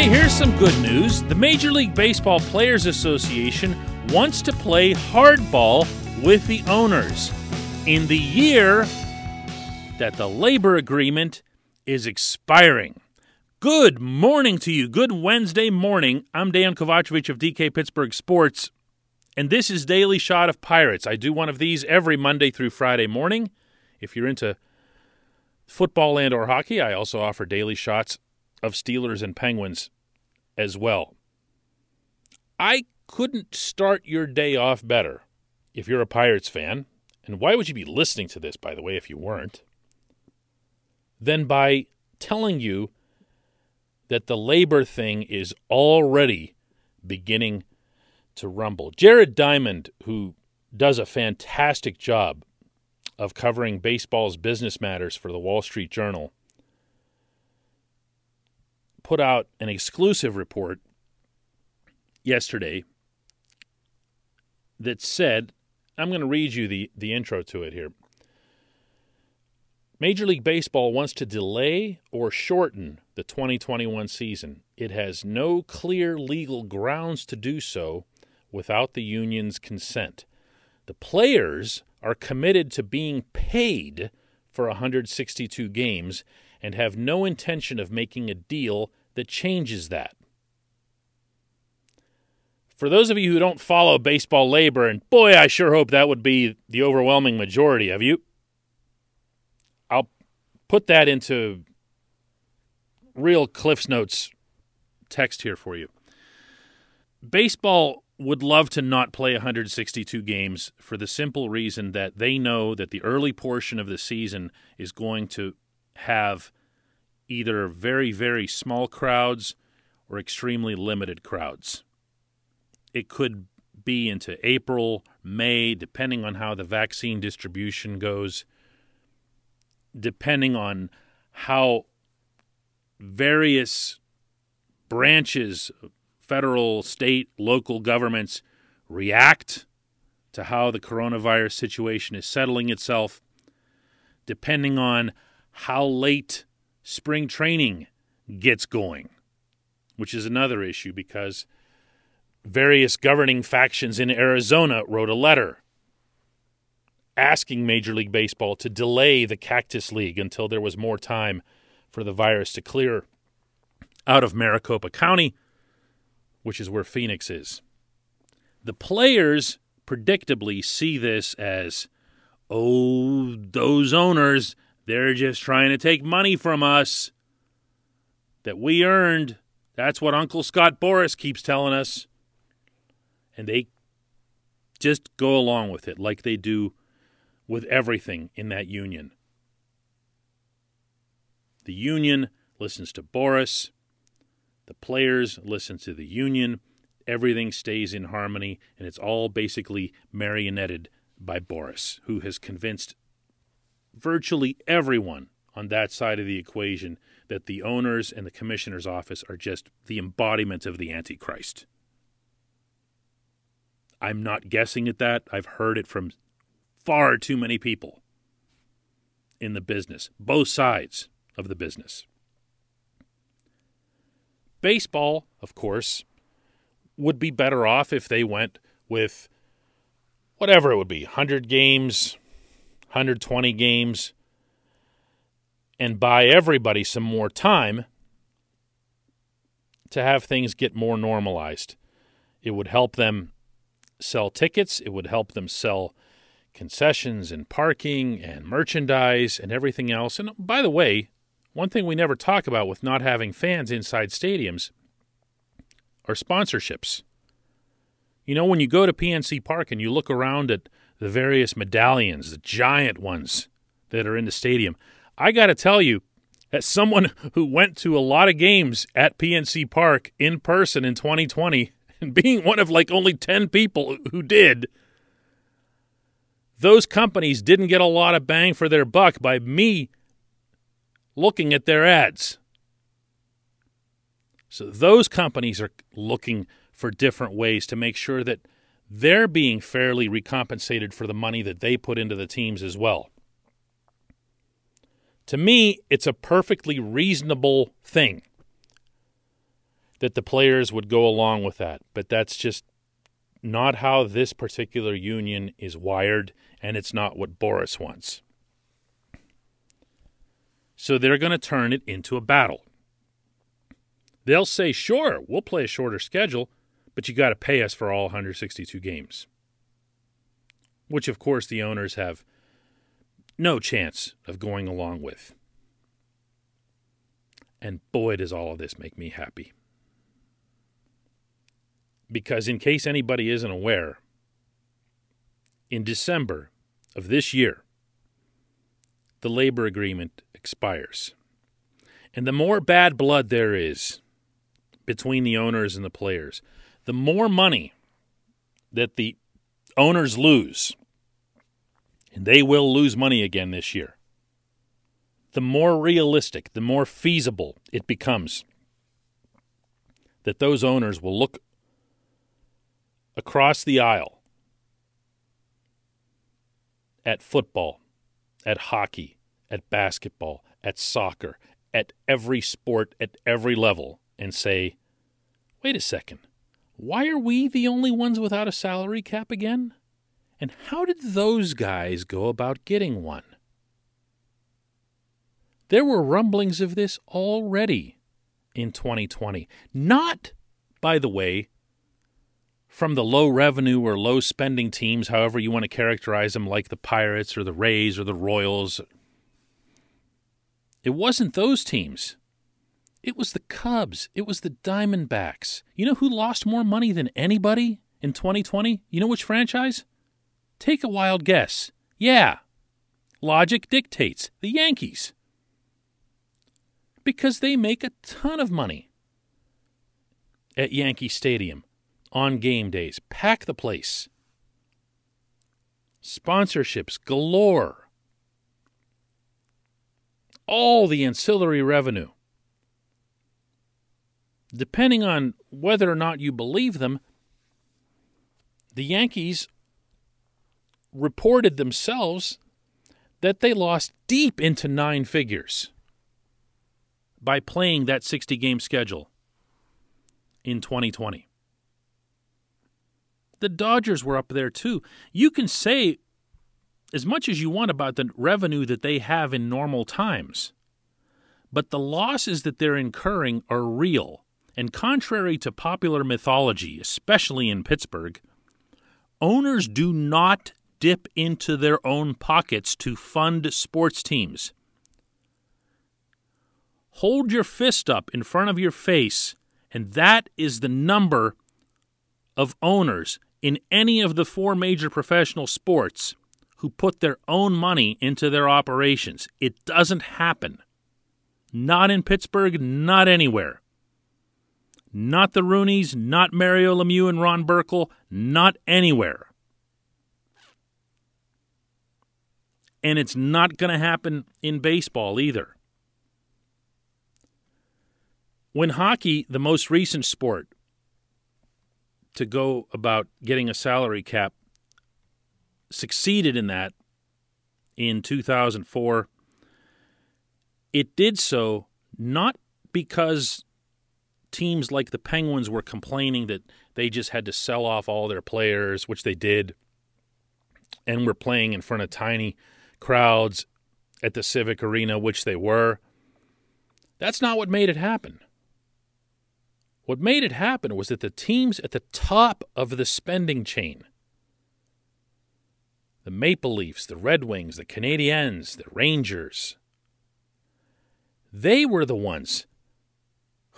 Hey, here's some good news. The Major League Baseball Players Association wants to play hardball with the owners in the year that the labor agreement is expiring. Good morning to you. Good Wednesday morning. I'm Dan Kovacevic of DK Pittsburgh Sports, and this is Daily Shot of Pirates. I do one of these every Monday through Friday morning. If you're into football and or hockey, I also offer daily shots of Steelers and Penguins as well. I couldn't start your day off better if you're a Pirates fan, and why would you be listening to this, by the way, if you weren't, than by telling you that the labor thing is already beginning to rumble. Jared Diamond, who does a fantastic job of covering baseball's business matters for the Wall Street Journal, put out an exclusive report yesterday that said, I'm going to read you the, the intro to it here. Major League Baseball wants to delay or shorten the 2021 season. It has no clear legal grounds to do so without the union's consent. The players are committed to being paid for 162 games and have no intention of making a deal that changes that. For those of you who don't follow baseball labor, and boy, I sure hope that would be the overwhelming majority of you, I'll put that into real Cliff's Notes text here for you. Baseball would love to not play 162 games for the simple reason that they know that the early portion of the season is going to have either very, very small crowds or extremely limited crowds. It could be into April, May, depending on how the vaccine distribution goes, depending on how various branches, federal, state, local governments react to how the coronavirus situation is settling itself, depending on how late spring training gets going, which is another issue because various governing factions in Arizona wrote a letter asking Major League Baseball to delay the Cactus League until there was more time for the virus to clear out of Maricopa County, which is where Phoenix is. The players predictably see this as, oh, those owners, they're just trying to take money from us that we earned. That's what Uncle Scott Boras keeps telling us. And they just go along with it like they do with everything in that union. The union listens to Boras. The players listen to the union. Everything stays in harmony, and it's all basically marionetted by Boras, who has convinced virtually everyone on that side of the equation that the owners and the commissioner's office are just the embodiment of the Antichrist. I'm not guessing at that. I've heard it from far too many people in the business, both sides of the business. Baseball, of course, would be better off if they went with whatever it would be 100 games, 120 games, and buy everybody some more time to have things get more normalized. It would help them sell tickets, it would help them sell concessions and parking and merchandise and everything else. And by the way, one thing we never talk about with not having fans inside stadiums are sponsorships. You know, when you go to PNC Park and you look around at the various medallions, the giant ones that are in the stadium, I got to tell you, as someone who went to a lot of games at PNC Park in person in 2020, and being one of like only 10 people who did, those companies didn't get a lot of bang for their buck by me looking at their ads. So those companies are looking for different ways to make sure that they're being fairly recompensated for the money that they put into the teams as well. To me, it's a perfectly reasonable thing that the players would go along with that, but that's just not how this particular union is wired, and it's not what Boras wants. So they're going to turn it into a battle. They'll say, sure, we'll play a shorter schedule, but you got to pay us for all 162 games. Which, of course, the owners have no chance of going along with. And boy, does all of this make me happy. Because, in case anybody isn't aware, in December of this year, the labor agreement expires. And the more bad blood there is between the owners and the players, the more money that the owners lose, and they will lose money again this year, the more realistic, the more feasible it becomes that those owners will look across the aisle at football, at hockey, at basketball, at soccer, at every sport, at every level, and say, wait a second, why are we the only ones without a salary cap again? And how did those guys go about getting one? There were rumblings of this already in 2020. Not, by the way, from the low revenue or low spending teams, however you want to characterize them, like the Pirates or the Rays or the Royals it wasn't those teams. It was the Cubs. It was the Diamondbacks. You know who lost more money than anybody in 2020? You know which franchise? Take a wild guess. Yeah. Logic dictates the Yankees. Because they make a ton of money at Yankee Stadium on game days, pack the place. Sponsorships galore all the ancillary revenue. Depending on whether or not you believe them, the Yankees reported themselves that they lost deep into nine figures by playing that 60 game schedule in 2020. The Dodgers were up there too. You can say as much as you want about the revenue that they have in normal times. But the losses that they're incurring are real. And contrary to popular mythology, especially in Pittsburgh, owners do not dip into their own pockets to fund sports teams. Hold your fist up in front of your face, and that is the number of owners in any of the four major professional sports who put their own money into their operations. It doesn't happen. Not in Pittsburgh, not anywhere. Not the Rooneys, not Mario Lemieux and Ron Burkle, not anywhere. And it's not going to happen in baseball either. When hockey, the most recent sport to go about getting a salary cap, succeeded in that in 2004. It did so not because teams like the Penguins were complaining that they just had to sell off all their players, which they did, and were playing in front of tiny crowds at the Civic Arena, which they were. That's not what made it happen. What made it happen was that the teams at the top of the spending chain the Maple Leafs, the Red Wings, the Canadiens, the Rangers. They were the ones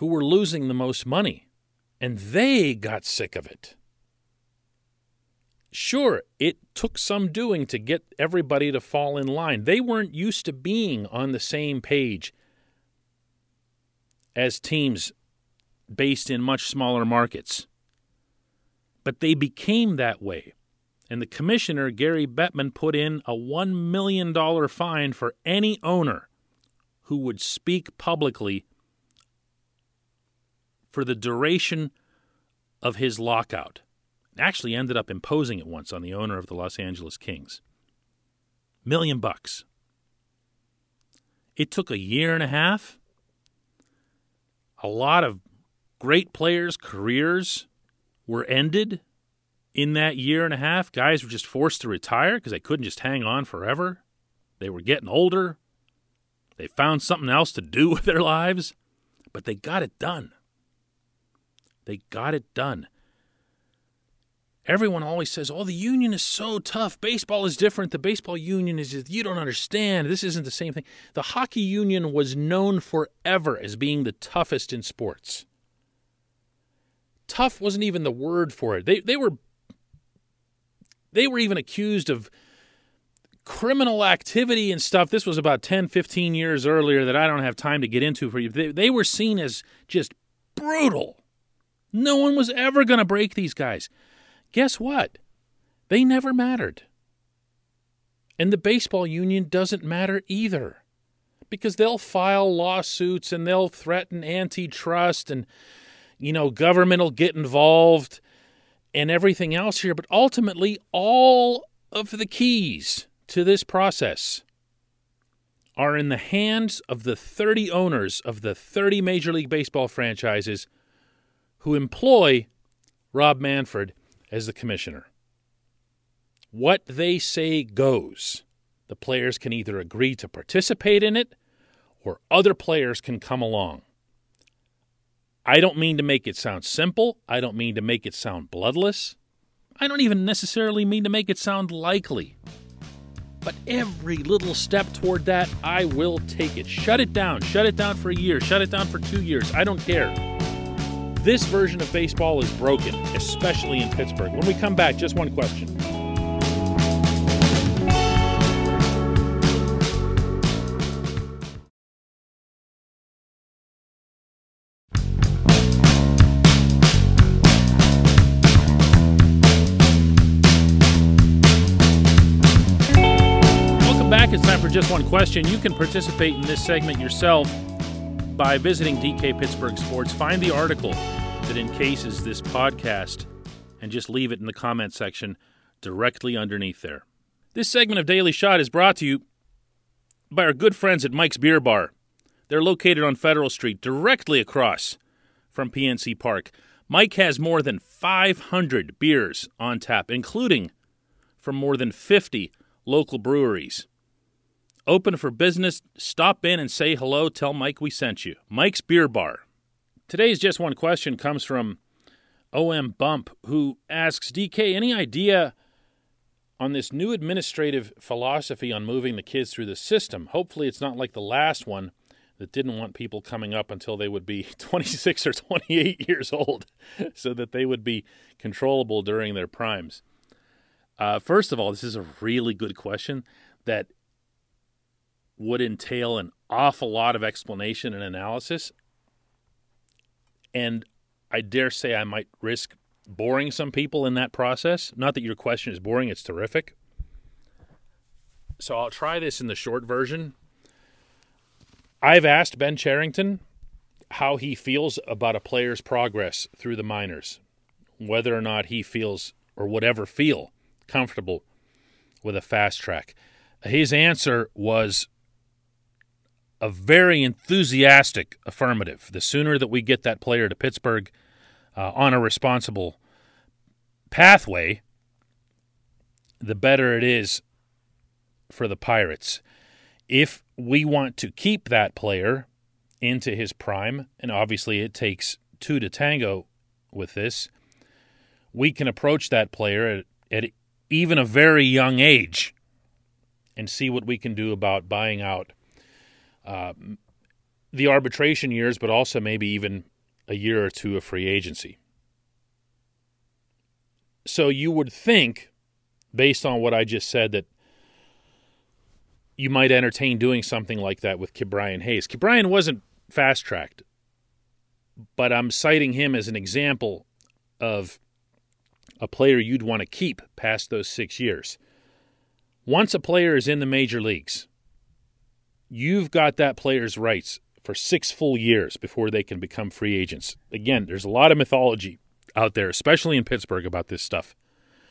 who were losing the most money And they got sick of it. Sure, it took some doing to get everybody to fall in line. They weren't used to being on the same page as teams based in much smaller markets. But they became that way. And the commissioner, Gary Bettman, put in a $1 million fine for any owner who would speak publicly for the duration of his lockout. Actually ended up imposing it once on the owner of the Los Angeles Kings. Million bucks. It took a year and a half. A lot of great players' careers were ended in that year and a half. Guys were just forced to retire because they couldn't just hang on forever. They were getting older. They found something else to do with their lives, but they got it done. They got it done. Everyone always says, oh, the union is so tough. Baseball is different. The baseball union is just, you don't understand. This isn't the same thing. The hockey union was known forever as being the toughest in sports tough wasn't even the word for it. They they were they were even accused of criminal activity and stuff. This was about 10, 15 years earlier that I don't have time to get into for you. They, they were seen as just brutal. No one was ever going to break these guys. Guess what? They never mattered. And the baseball union doesn't matter either because they'll file lawsuits and they'll threaten antitrust and you know, government will get involved and everything else here, but ultimately, all of the keys to this process are in the hands of the 30 owners of the 30 Major League Baseball franchises who employ Rob Manfred as the commissioner. What they say goes. The players can either agree to participate in it or other players can come along. I don't mean to make it sound simple. I don't mean to make it sound bloodless. I don't even necessarily mean to make it sound likely. But every little step toward that, I will take it. Shut it down. Shut it down for a year. Shut it down for two years. I don't care. This version of baseball is broken, especially in Pittsburgh. When we come back, just one question. just one question. You can participate in this segment yourself by visiting DK Pittsburgh Sports. Find the article that encases this podcast and just leave it in the comment section directly underneath there. This segment of Daily Shot is brought to you by our good friends at Mike's Beer Bar. They're located on Federal Street, directly across from PNC Park. Mike has more than 500 beers on tap, including from more than 50 local breweries open for business. Stop in and say hello. Tell Mike we sent you. Mike's Beer Bar. Today's Just One Question comes from OM Bump, who asks DK, any idea on this new administrative philosophy on moving the kids through the system? Hopefully, it's not like the last one that didn't want people coming up until they would be 26 or 28 years old so that they would be controllable during their primes. Uh, first of all, this is a really good question that would entail an awful lot of explanation and analysis. And I dare say I might risk boring some people in that process. Not that your question is boring, it's terrific. So I'll try this in the short version. I've asked Ben Cherington how he feels about a player's progress through the minors, whether or not he feels or would ever feel comfortable with a fast track. His answer was a very enthusiastic affirmative. The sooner that we get that player to Pittsburgh uh, on a responsible pathway, the better it is for the Pirates. If we want to keep that player into his prime, and obviously it takes two to tango with this, we can approach that player at, at even a very young age and see what we can do about buying out uh, the arbitration years, but also maybe even a year or two of free agency. So you would think, based on what I just said, that you might entertain doing something like that with Ke'Bryan Hayes. Ke'Bryan wasn't fast tracked, but I'm citing him as an example of a player you'd want to keep past those six years. Once a player is in the major leagues, you've got that player's rights for six full years before they can become free agents. Again, there's a lot of mythology out there, especially in Pittsburgh, about this stuff.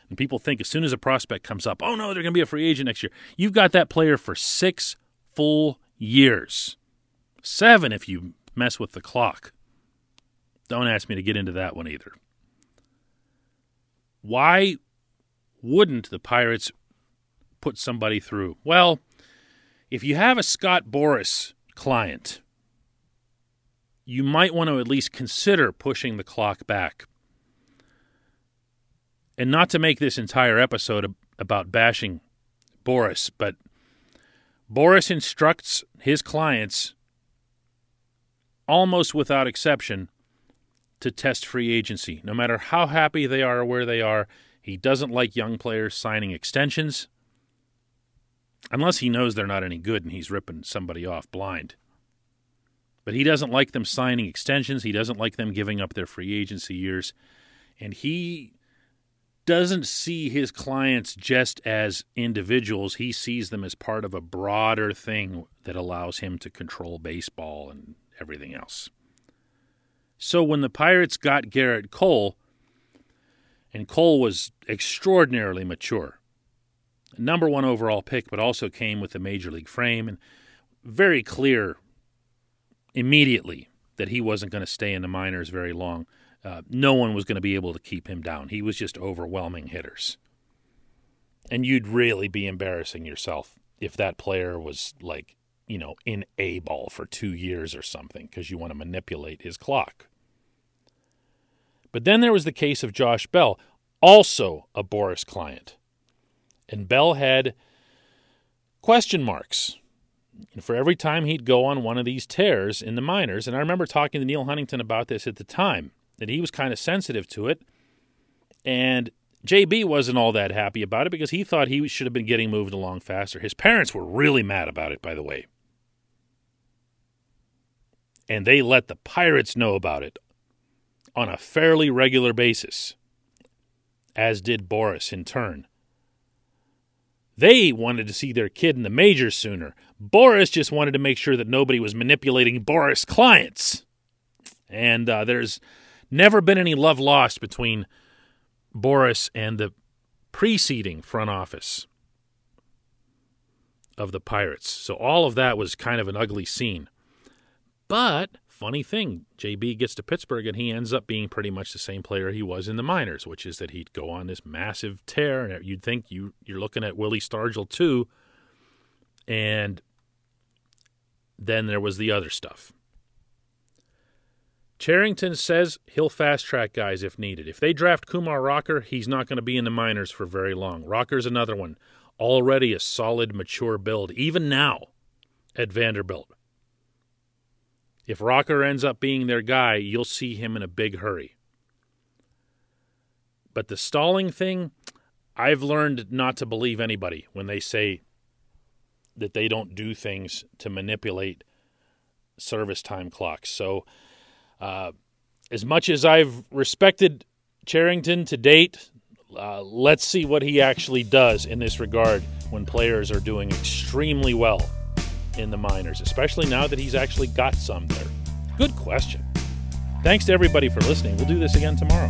And people think as soon as a prospect comes up, oh no, they're going to be a free agent next year. You've got that player for six full years. Seven if you mess with the clock. Don't ask me to get into that one either. Why wouldn't the Pirates put somebody through? Well, if you have a Scott Boras client, you might want to at least consider pushing the clock back. And not to make this entire episode about bashing Boras, but Boras instructs his clients almost without exception to test free agency. No matter how happy they are or where they are, he doesn't like young players signing extensions unless he knows they're not any good and he's ripping somebody off blind. But he doesn't like them signing extensions. He doesn't like them giving up their free agency years. And he doesn't see his clients just as individuals. He sees them as part of a broader thing that allows him to control baseball and everything else. So when the Pirates got Gerrit Cole, and Cole was extraordinarily mature, number one overall pick, but also came with a major league frame and very clear immediately that he wasn't going to stay in the minors very long. Uh, no one was going to be able to keep him down. He was just overwhelming hitters. And you'd really be embarrassing yourself if that player was like, you know, in A ball for two years or something because you want to manipulate his clock. But then there was the case of Josh Bell, also a Boras client. And Bell had question marks for every time he'd go on one of these tears in the minors. And I remember talking to Neal Huntington about this at the time, that he was kind of sensitive to it. And JB wasn't all that happy about it because he thought he should have been getting moved along faster. His parents were really mad about it, by the way. And they let the Pirates know about it on a fairly regular basis, as did Boras in turn. They wanted to see their kid in the majors sooner. Boras just wanted to make sure that nobody was manipulating Boras' clients. And uh, there's never been any love lost between Boras and the preceding front office of the Pirates. So all of that was kind of an ugly scene. But funny thing, JB gets to Pittsburgh and he ends up being pretty much the same player he was in the minors, which is that he'd go on this massive tear, and you'd think you you're looking at Willie Stargell too, and then there was the other stuff. Cherington says he'll fast track guys if needed. If they draft Kumar Rocker, he's not going to be in the minors for very long. Rocker's another one, already a solid, mature build, even now at Vanderbilt. If Rocker ends up being their guy, you'll see him in a big hurry. But the stalling thing, I've learned not to believe anybody when they say that they don't do things to manipulate service time clocks. So, uh, as much as I've respected Cherington to date, uh, let's see what he actually does in this regard when players are doing extremely well in the minors, especially now that he's actually got some there? Good question. Thanks to everybody for listening. We'll do this again tomorrow.